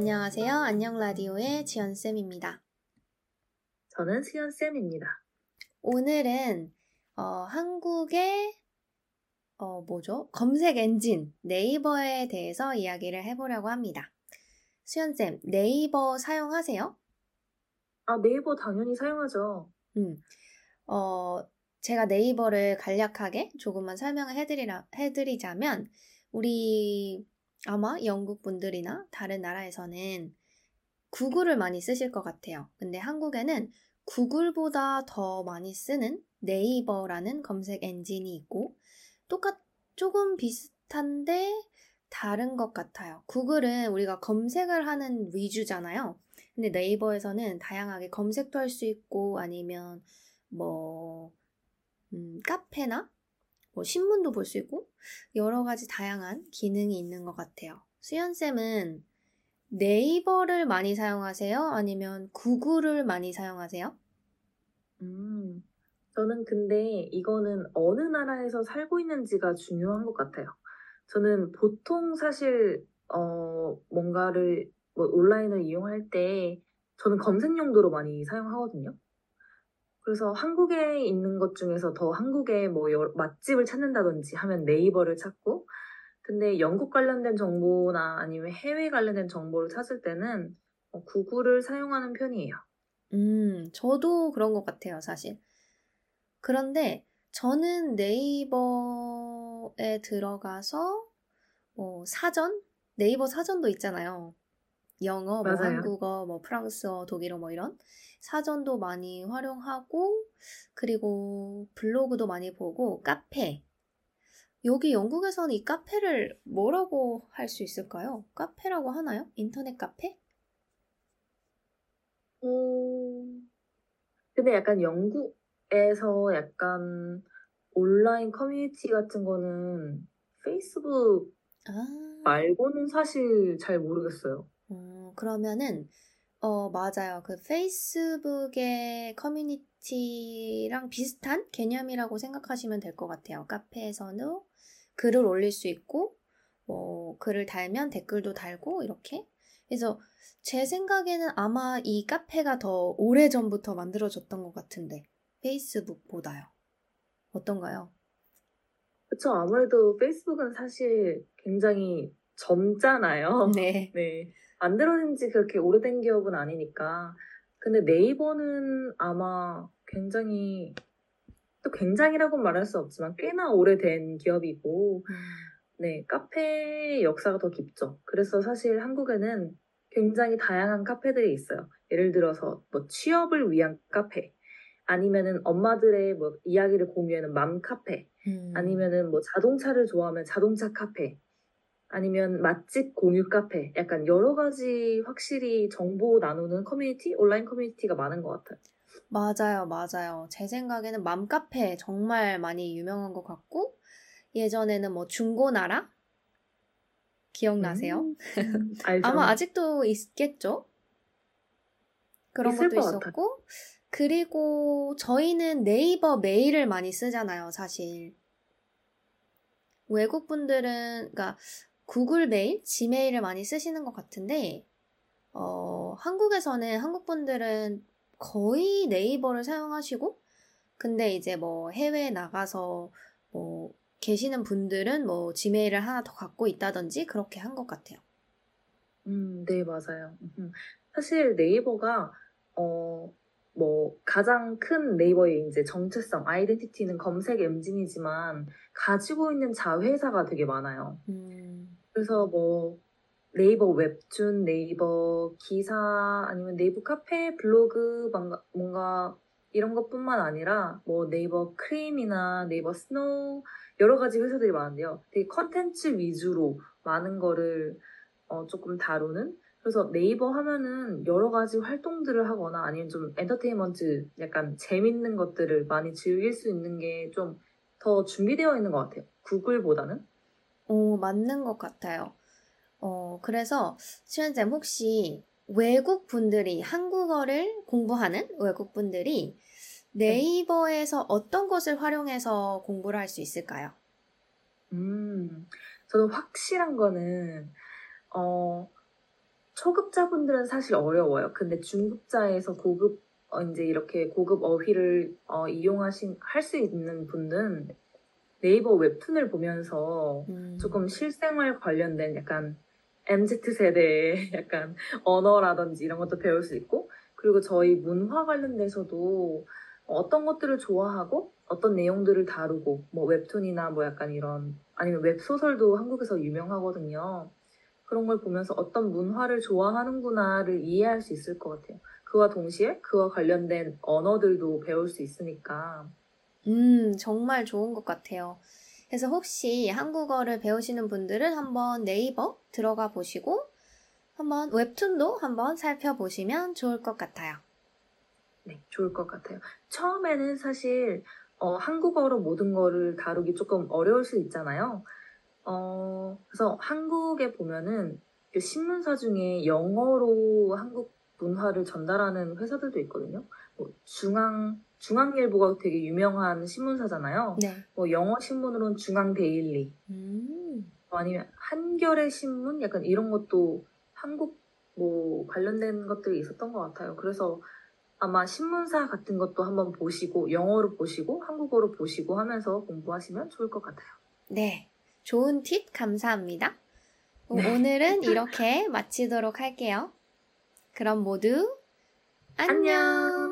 안녕하세요. 안녕 라디오의 지연쌤입니다. 저는 수연쌤입니다. 오늘은 어, 한국의 어, 뭐죠? 검색 엔진 네이버에 대해서 이야기를 해보려고 합니다. 수연쌤, 네이버 사용하세요? 아, 네이버 당연히 사용하죠. 음, 어, 제가 네이버를 간략하게 조금만 설명을 해드리라, 해드리자면, 우리 아마 영국 분들이나 다른 나라에서는 구글을 많이 쓰실 것 같아요. 근데 한국에는 구글보다 더 많이 쓰는 네이버라는 검색 엔진이 있고, 똑같, 조금 비슷한데 다른 것 같아요. 구글은 우리가 검색을 하는 위주잖아요. 근데 네이버에서는 다양하게 검색도 할 수 있고, 아니면 뭐, 음, 카페나 뭐 신문도 볼 수 있고 여러 가지 다양한 기능이 있는 것 같아요. 수연쌤은 네이버를 많이 사용하세요? 아니면 구글을 많이 사용하세요? 음, 저는 근데 이거는 어느 나라에서 살고 있는지가 중요한 것 같아요. 저는 보통 사실, 어, 뭔가를, 뭐 온라인을 이용할 때 저는 검색 용도로 많이 사용하거든요. 그래서 한국에 있는 것 중에서 더 한국에 뭐 여러, 맛집을 찾는다든지 하면 네이버를 찾고, 근데 영국 관련된 정보나 아니면 해외 관련된 정보를 찾을 때는 어, 구글을 사용하는 편이에요. 음, 저도 그런 것 같아요, 사실. 그런데 저는 네이버에 들어가서 뭐 사전? 네이버 사전도 있잖아요. 영어, 뭐. 한국어, 뭐 프랑스어, 독일어 뭐 이런 사전도 많이 활용하고 그리고 블로그도 많이 보고 카페. 여기 영국에서는 이 카페를 뭐라고 할 수 있을까요? 카페라고 하나요? 인터넷 카페? 오, 근데 약간 영국에서 약간 온라인 커뮤니티 같은 거는 페이스북 아, 말고는 사실 잘 모르겠어요. 어, 그러면은 어, 맞아요. 그 페이스북의 커뮤니티랑 비슷한 개념이라고 생각하시면 될 것 같아요. 카페에서는 글을 올릴 수 있고, 뭐, 글을 달면 댓글도 달고, 이렇게. 그래서 제 생각에는 아마 이 카페가 더 오래 전부터 만들어졌던 것 같은데, 페이스북보다요. 어떤가요? 그쵸. 아무래도 페이스북은 사실 굉장히 젊잖아요. 네. 네. 만들어진 지 그렇게 오래된 기업은 아니니까. 근데 네이버는 아마 굉장히, 또 굉장히라고 말할 수 없지만 꽤나 오래된 기업이고, 음, 네, 카페 역사가 더 깊죠. 그래서 사실 한국에는 굉장히 다양한 카페들이 있어요. 예를 들어서 뭐 취업을 위한 카페, 아니면은 엄마들의 뭐 이야기를 공유하는 맘 카페, 음, 아니면은 뭐 자동차를 좋아하면 자동차 카페, 아니면 맛집 공유 카페, 약간 여러 가지 확실히 정보 나누는 커뮤니티, 온라인 커뮤니티가 많은 것 같아요. 맞아요, 맞아요. 제 생각에는 맘카페 정말 많이 유명한 것 같고, 예전에는 뭐 중고나라? 기억나세요? 음, 알죠? 아마 아직도 있겠죠? 그런 것도. 있었고, 그리고 저희는 네이버 메일을 많이 쓰잖아요, 사실. 외국 분들은, 그러니까 구글 메일, 지메일을 많이 쓰시는 것 같은데, 어, 한국에서는 한국 분들은 거의 네이버를 사용하시고, 근데 이제 뭐 해외에 나가서 뭐 계시는 분들은 뭐 지메일을 하나 더 갖고 있다든지 그렇게 한 것 같아요. 음, 네, 맞아요. 음, 사실 네이버가, 어, 뭐, 가장 큰 네이버의 이제 정체성, 아이덴티티는 검색 엔진이지만, 가지고 있는 자회사가 되게 많아요. 음, 그래서 뭐, 네이버 웹툰, 네이버 기사, 아니면 네이버 카페, 블로그, 뭔가, 뭔가 이런 것뿐만 아니라, 뭐, 네이버 크림이나 네이버 스노우, 여러 가지 회사들이 많은데요. 되게 컨텐츠 위주로 많은 거를 어, 조금 다루는 그래서 네이버 하면은 여러 가지 활동들을 하거나 아니면 좀 엔터테인먼트 약간 재밌는 것들을 많이 즐길 수 있는 게 좀 더 준비되어 있는 것 같아요. 구글보다는. 오, 맞는 것 같아요. 어, 그래서 수연쌤 혹시 외국 분들이 한국어를 공부하는 외국 분들이 네이버에서 어떤 것을 활용해서 공부를 할 수 있을까요? 음, 저는 확실한 거는, 어, 초급자분들은 사실 어려워요. 근데 중급자에서 고급 어, 이제 이렇게 고급 어휘를 어, 이용하신 할 수 있는 분은 네이버 웹툰을 보면서 음. 조금 실생활 관련된 약간 MZ 세대의 약간 언어라든지 이런 것도 배울 수 있고 그리고 저희 문화 관련돼서도 어떤 것들을 좋아하고 어떤 내용들을 다루고 뭐 웹툰이나 뭐 약간 이런 아니면 웹소설도 한국에서 유명하거든요. 그런 걸 보면서 어떤 문화를 좋아하는구나를 이해할 수 있을 것 같아요. 그와 동시에 그와 관련된 언어들도 배울 수 있으니까. 음, 정말 좋은 것 같아요. 그래서 혹시 한국어를 배우시는 분들은 한번 네이버 들어가 보시고 한번 웹툰도 한번 살펴보시면 좋을 것 같아요. 네, 좋을 것 같아요. 처음에는 사실 어, 한국어로 모든 거를 다루기 조금 어려울 수 있잖아요. 어, 그래서 한국에 보면은 그 신문사 중에 영어로 한국 문화를 전달하는 회사들도 있거든요. 뭐 중앙 중앙일보가 되게 유명한 신문사잖아요. 네. 뭐 영어 신문으로는 중앙데일리, 음, 뭐 아니면 한겨레 신문 약간 이런 것도 한국 뭐 관련된 것들이 있었던 것 같아요. 그래서 아마 신문사 같은 것도 한번 보시고 영어로 보시고 한국어로 보시고 하면서 공부하시면 좋을 것 같아요. 네. 좋은 팁 감사합니다. 어, 네. 오늘은 이렇게 마치도록 할게요. 그럼 모두 안녕! 안녕.